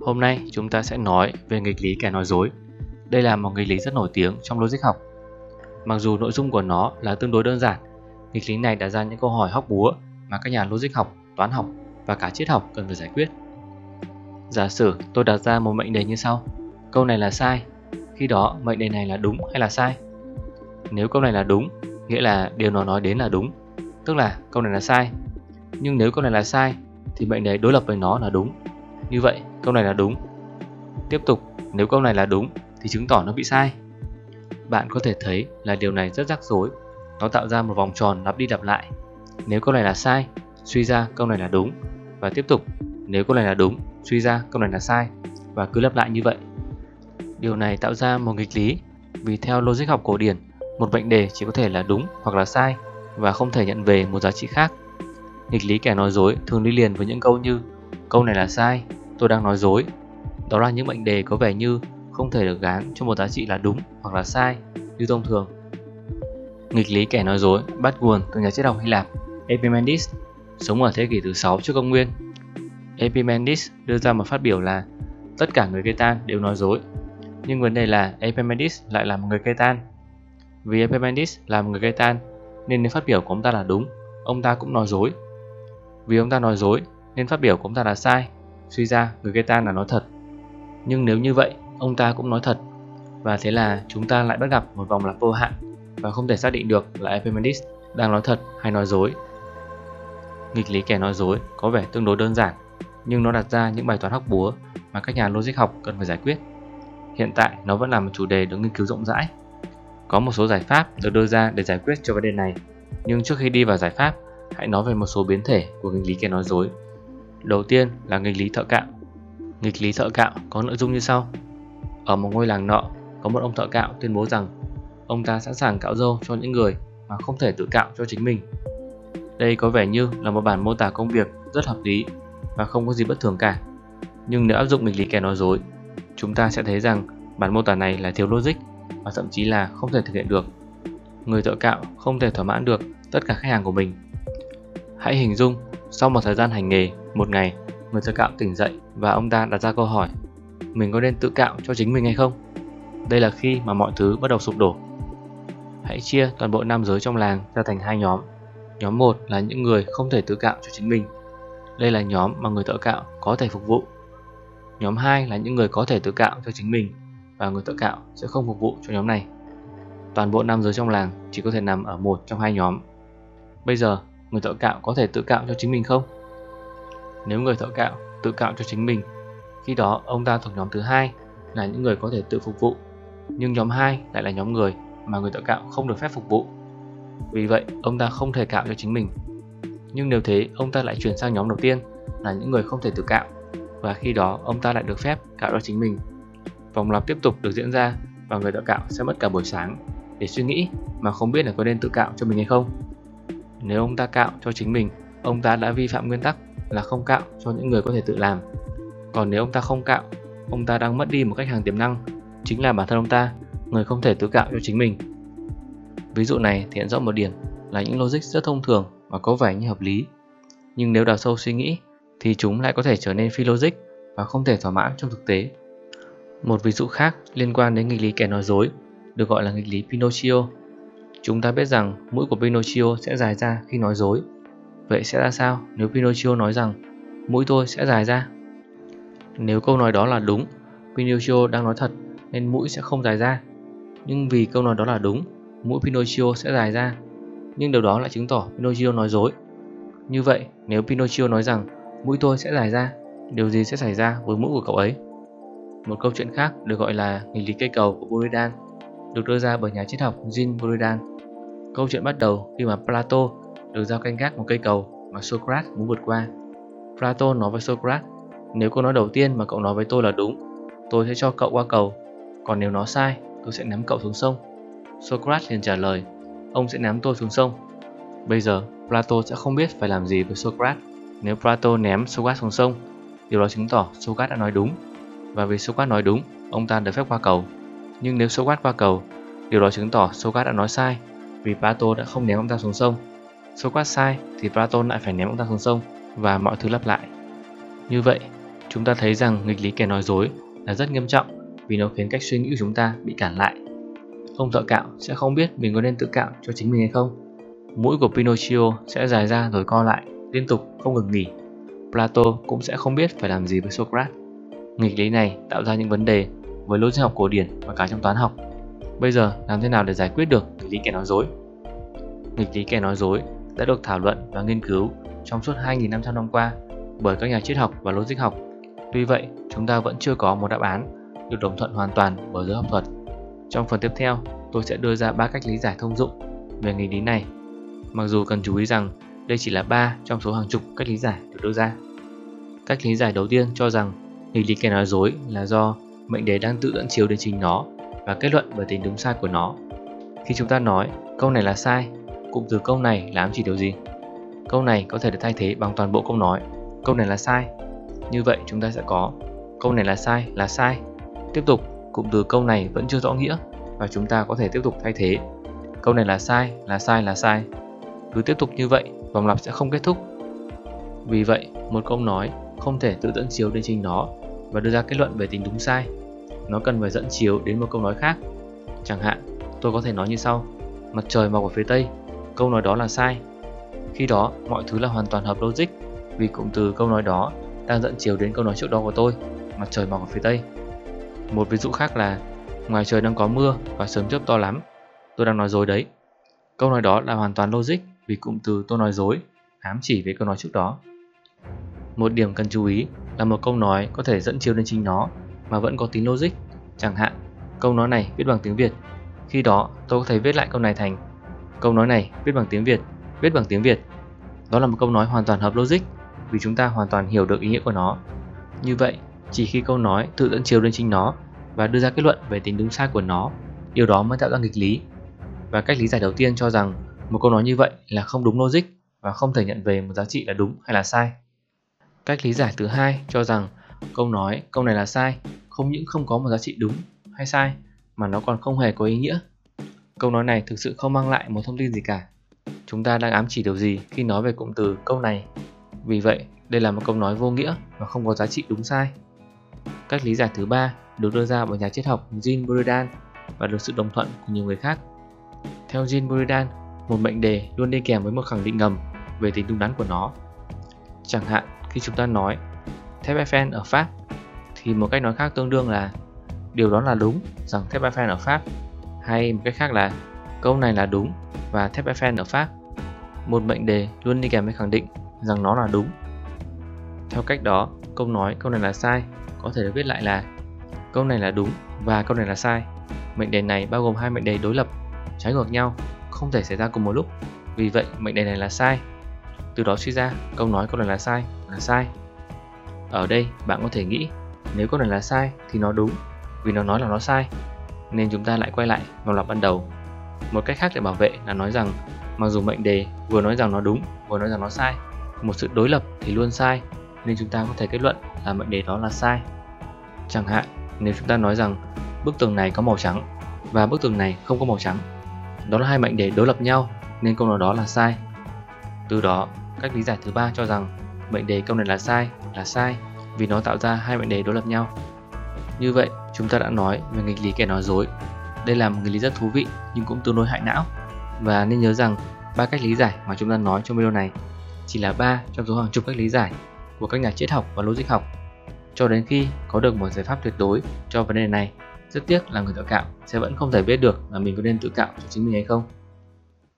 Hôm nay chúng ta sẽ nói về nghịch lý kẻ nói dối. Đây là một nghịch lý rất nổi tiếng trong logic học. Mặc dù nội dung của nó là tương đối đơn giản, nghịch lý này đặt ra những câu hỏi hóc búa mà các nhà logic học, toán học và cả triết học cần phải giải quyết. Giả sử tôi đặt ra một mệnh đề như sau. Câu này là sai, khi đó mệnh đề này là đúng hay là sai? Nếu câu này là đúng, nghĩa là điều nó nói đến là đúng, tức là câu này là sai. Nhưng nếu câu này là sai, thì mệnh đề đối lập với nó là đúng. Như vậy, câu này là đúng. Tiếp tục, nếu câu này là đúng, thì chứng tỏ nó bị sai. Bạn có thể thấy là điều này rất rắc rối. Nó tạo ra một vòng tròn lặp đi lặp lại. Nếu câu này là sai, suy ra câu này là đúng. Và tiếp tục, nếu câu này là đúng, suy ra câu này là sai. Và cứ lặp lại như vậy. Điều này tạo ra một nghịch lý vì theo logic học cổ điển, một mệnh đề chỉ có thể là đúng hoặc là sai và không thể nhận về một giá trị khác. Nghịch lý kẻ nói dối thường đi liền với những câu như câu này là sai, tôi đang nói dối. Đó là những mệnh đề có vẻ như không thể được gán cho một giá trị là đúng hoặc là sai như thông thường. Nghịch lý kẻ nói dối bắt nguồn từ nhà triết học Hy Lạp Epimenides sống ở thế kỷ thứ 6 trước công nguyên. Epimenides đưa ra một phát biểu là tất cả người Cây đều nói dối nhưng vấn đề là Epimenides lại là một người cây tan. Vì Epimenides là một người cây tan, nên nếu phát biểu của ông ta là đúng, ông ta cũng nói dối. Vì ông ta nói dối, nên phát biểu của ông ta là sai. Suy ra, người gây tan là nói thật. Nhưng nếu như vậy, ông ta cũng nói thật. Và thế là chúng ta lại bắt gặp một vòng lặp vô hạn và không thể xác định được là Epimenides đang nói thật hay nói dối. Nghịch lý kẻ nói dối có vẻ tương đối đơn giản, nhưng nó đặt ra những bài toán hóc búa mà các nhà logic học cần phải giải quyết. Hiện tại nó vẫn là một chủ đề được nghiên cứu rộng rãi. Có một số giải pháp được đưa ra để giải quyết cho vấn đề này, nhưng trước khi đi vào giải pháp, hãy nói về một số biến thể của nghịch lý kẻ nói dối. Đầu tiên là nghịch lý thợ cạo. Nghịch lý thợ cạo có nội dung như sau. Ở một ngôi làng nọ, có một ông thợ cạo tuyên bố rằng ông ta sẵn sàng cạo râu cho những người mà không thể tự cạo cho chính mình. Đây có vẻ như là một bản mô tả công việc rất hợp lý và không có gì bất thường cả. Nhưng nếu áp dụng nghịch lý kẻ nói dối chúng ta sẽ thấy rằng bản mô tả này là thiếu logic và thậm chí là không thể thực hiện được. Người thợ cạo không thể thỏa mãn được tất cả khách hàng của mình. Hãy hình dung, sau một thời gian hành nghề, một ngày, người thợ cạo tỉnh dậy và ông ta đặt ra câu hỏi mình có nên tự cạo cho chính mình hay không? Đây là khi mà mọi thứ bắt đầu sụp đổ. Hãy chia toàn bộ nam giới trong làng ra thành hai nhóm. Nhóm 1 là những người không thể tự cạo cho chính mình. Đây là nhóm mà người thợ cạo có thể phục vụ Nhóm 2 là những người có thể tự cạo cho chính mình và người tự cạo sẽ không phục vụ cho nhóm này. Toàn bộ nam giới trong làng chỉ có thể nằm ở một trong hai nhóm. Bây giờ, người thợ cạo có thể tự cạo cho chính mình không? Nếu người thợ cạo tự cạo cho chính mình, khi đó ông ta thuộc nhóm thứ hai là những người có thể tự phục vụ. Nhưng nhóm 2 lại là nhóm người mà người thợ cạo không được phép phục vụ. Vì vậy, ông ta không thể cạo cho chính mình. Nhưng nếu thế, ông ta lại chuyển sang nhóm đầu tiên là những người không thể tự cạo và khi đó ông ta lại được phép cạo cho chính mình. Vòng lặp tiếp tục được diễn ra và người thợ cạo sẽ mất cả buổi sáng để suy nghĩ mà không biết là có nên tự cạo cho mình hay không. Nếu ông ta cạo cho chính mình, ông ta đã vi phạm nguyên tắc là không cạo cho những người có thể tự làm. Còn nếu ông ta không cạo, ông ta đang mất đi một khách hàng tiềm năng, chính là bản thân ông ta, người không thể tự cạo cho chính mình. Ví dụ này thể hiện rõ một điểm là những logic rất thông thường và có vẻ như hợp lý. Nhưng nếu đào sâu suy nghĩ thì chúng lại có thể trở nên phi logic và không thể thỏa mãn trong thực tế. Một ví dụ khác liên quan đến nghịch lý kẻ nói dối được gọi là nghịch lý Pinocchio. Chúng ta biết rằng mũi của Pinocchio sẽ dài ra khi nói dối. Vậy sẽ ra sao nếu Pinocchio nói rằng mũi tôi sẽ dài ra? Nếu câu nói đó là đúng, Pinocchio đang nói thật nên mũi sẽ không dài ra. Nhưng vì câu nói đó là đúng, mũi Pinocchio sẽ dài ra. Nhưng điều đó lại chứng tỏ Pinocchio nói dối. Như vậy, nếu Pinocchio nói rằng mũi tôi sẽ dài ra, điều gì sẽ xảy ra với mũi của cậu ấy? Một câu chuyện khác được gọi là nghịch lý cây cầu của Buridan, được đưa ra bởi nhà triết học Jean Buridan. Câu chuyện bắt đầu khi mà Plato được giao canh gác một cây cầu mà Socrates muốn vượt qua. Plato nói với Socrates, nếu câu nói đầu tiên mà cậu nói với tôi là đúng, tôi sẽ cho cậu qua cầu, còn nếu nó sai, tôi sẽ ném cậu xuống sông. Socrates liền trả lời, ông sẽ ném tôi xuống sông. Bây giờ, Plato sẽ không biết phải làm gì với Socrates nếu Plato ném Socrates xuống sông, điều đó chứng tỏ Socrates đã nói đúng. Và vì Socrates nói đúng, ông ta được phép qua cầu. Nhưng nếu Socrates qua cầu, điều đó chứng tỏ Socrates đã nói sai, vì Plato đã không ném ông ta xuống sông. Socrates sai thì Plato lại phải ném ông ta xuống sông và mọi thứ lặp lại. Như vậy, Chúng ta thấy rằng nghịch lý kẻ nói dối là rất nghiêm trọng vì nó khiến cách suy nghĩ của chúng ta bị cản lại. Ông thợ cạo sẽ không biết mình có nên tự cạo cho chính mình hay không. Mũi của Pinocchio sẽ dài ra rồi co lại, liên tục không ngừng nghỉ. Plato cũng sẽ không biết phải làm gì với Socrates. Nghịch lý này tạo ra những vấn đề với lối sinh học cổ điển và cả trong toán học. Bây giờ làm thế nào để giải quyết được nghịch lý kẻ nói dối? Nghịch lý kẻ nói dối đã được thảo luận và nghiên cứu trong suốt 2.500 năm qua bởi các nhà triết học và logic học. Tuy vậy, chúng ta vẫn chưa có một đáp án được đồng thuận hoàn toàn bởi giới học thuật. Trong phần tiếp theo, tôi sẽ đưa ra ba cách lý giải thông dụng về nghịch lý này. Mặc dù cần chú ý rằng đây chỉ là ba trong số hàng chục cách lý giải được đưa ra. Cách lý giải đầu tiên cho rằng nghịch lý kẻ nói dối là do mệnh đề đang tự dẫn chiếu đến chính nó và kết luận về tính đúng sai của nó. Khi chúng ta nói câu này là sai, cụm từ câu này là ám chỉ điều gì? Câu này có thể được thay thế bằng toàn bộ câu nói. Câu này là sai. Như vậy chúng ta sẽ có câu này là sai là sai. Tiếp tục, cụm từ câu này vẫn chưa rõ nghĩa và chúng ta có thể tiếp tục thay thế. Câu này là sai là sai là sai. Cứ tiếp tục như vậy, vòng lặp sẽ không kết thúc. Vì vậy, một câu nói không thể tự dẫn chiếu đến chính nó và đưa ra kết luận về tính đúng sai. Nó cần phải dẫn chiếu đến một câu nói khác. Chẳng hạn, tôi có thể nói như sau: Mặt trời mọc ở phía tây. Câu nói đó là sai khi đó, mọi thứ là hoàn toàn hợp logic vì cụm từ câu nói đó đang dẫn chiều đến câu nói trước đó của tôi, mặt trời mọc ở phía tây. Một ví dụ khác là ngoài trời đang có mưa và sớm chớp to lắm. Tôi đang nói dối đấy. Câu nói đó là hoàn toàn logic vì cụm từ tôi nói dối ám chỉ về câu nói trước đó. Một điểm cần chú ý là một câu nói có thể dẫn chiếu đến chính nó mà vẫn có tính logic. Chẳng hạn, câu nói này viết bằng tiếng Việt. Khi đó, tôi có thể viết lại câu này thành câu nói này viết bằng tiếng Việt viết bằng tiếng Việt. Đó là một câu nói hoàn toàn hợp logic vì chúng ta hoàn toàn hiểu được ý nghĩa của nó. Như vậy, chỉ khi câu nói tự dẫn chiếu lên chính nó và đưa ra kết luận về tính đúng sai của nó, điều đó mới tạo ra nghịch lý. Và cách lý giải đầu tiên cho rằng một câu nói như vậy là không đúng logic và không thể nhận về một giá trị là đúng hay là sai. Cách lý giải thứ hai cho rằng câu nói câu này là sai không những không có một giá trị đúng hay sai mà nó còn không hề có ý nghĩa. Câu nói này thực sự không mang lại một thông tin gì cả chúng ta đang ám chỉ điều gì khi nói về cụm từ câu này. Vì vậy, đây là một câu nói vô nghĩa và không có giá trị đúng sai. Cách lý giải thứ ba được đưa ra bởi nhà triết học Jean Buridan và được sự đồng thuận của nhiều người khác. Theo Jean Buridan, một mệnh đề luôn đi kèm với một khẳng định ngầm về tính đúng đắn của nó. Chẳng hạn, khi chúng ta nói thép Eiffel ở Pháp thì một cách nói khác tương đương là điều đó là đúng rằng thép Eiffel ở Pháp hay một cách khác là câu này là đúng và thép Eiffel ở Pháp. Một mệnh đề luôn đi kèm với khẳng định rằng nó là đúng. Theo cách đó, câu nói câu này là sai có thể được viết lại là câu này là đúng và câu này là sai. Mệnh đề này bao gồm hai mệnh đề đối lập, trái ngược nhau, không thể xảy ra cùng một lúc. Vì vậy, mệnh đề này là sai. Từ đó suy ra, câu nói câu này là sai là sai. Ở đây, bạn có thể nghĩ nếu câu này là sai thì nó đúng vì nó nói là nó sai. Nên chúng ta lại quay lại vòng lặp ban đầu. Một cách khác để bảo vệ là nói rằng, mặc dù mệnh đề vừa nói rằng nó đúng, vừa nói rằng nó sai, một sự đối lập thì luôn sai, nên chúng ta có thể kết luận là mệnh đề đó là sai. Chẳng hạn, nếu chúng ta nói rằng, bức tường này có màu trắng và bức tường này không có màu trắng, đó là hai mệnh đề đối lập nhau, nên câu nói đó là sai. Từ đó, cách lý giải thứ ba cho rằng mệnh đề câu này là sai là sai, vì nó tạo ra hai mệnh đề đối lập nhau. Như vậy chúng ta đã nói về nghịch lý kẻ nói dối đây là một nghịch lý rất thú vị nhưng cũng tương đối hại não. Và nên nhớ rằng ba cách lý giải mà chúng ta nói trong video này chỉ là ba trong số hàng chục cách lý giải của các nhà triết học và logic học. Cho đến khi có được một giải pháp tuyệt đối cho vấn đề này, rất tiếc là người tự cạo sẽ vẫn không thể biết được là mình có nên tự cạo cho chính mình hay không.